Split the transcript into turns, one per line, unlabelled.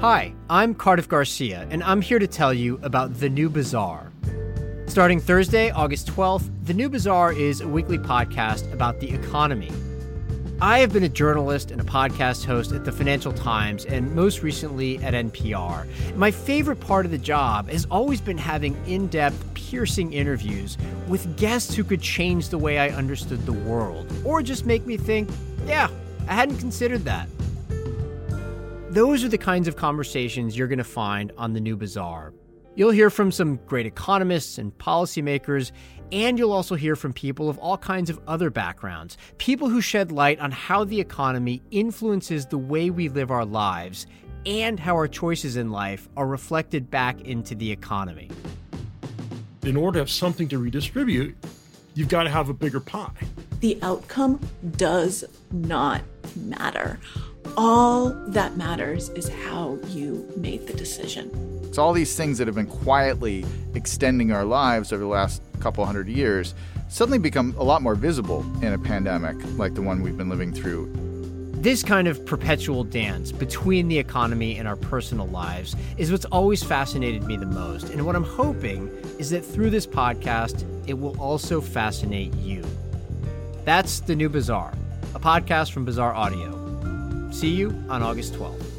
Hi, I'm Cardiff Garcia, and I'm here to tell you about The New Bazaar. Starting Thursday, August 12th, The New Bazaar is a weekly podcast about the economy. I have been a journalist and a podcast host at the Financial Times and most recently at NPR. My favorite part of the job has always been having in depth, piercing interviews with guests who could change the way I understood the world, or just make me think, yeah, I hadn't considered that. Those are the kinds of conversations you're going to find on the new bazaar. You'll hear from some great economists and policymakers, and you'll also hear from people of all kinds of other backgrounds. People who shed light on how the economy influences the way we live our lives and how our choices in life are reflected back into the economy.
In order to have something to redistribute, you've got to have a bigger pie.
The outcome does not matter. All that matters is how you made the decision.
It's all these things that have been quietly extending our lives over the last couple hundred years suddenly become a lot more visible in a pandemic like the one we've been living through.
This kind of perpetual dance between the economy and our personal lives is what's always fascinated me the most. And what I'm hoping is that through this podcast, it will also fascinate you. That's The New Bazaar, a podcast from Bazaar Audio. See you on August 12th.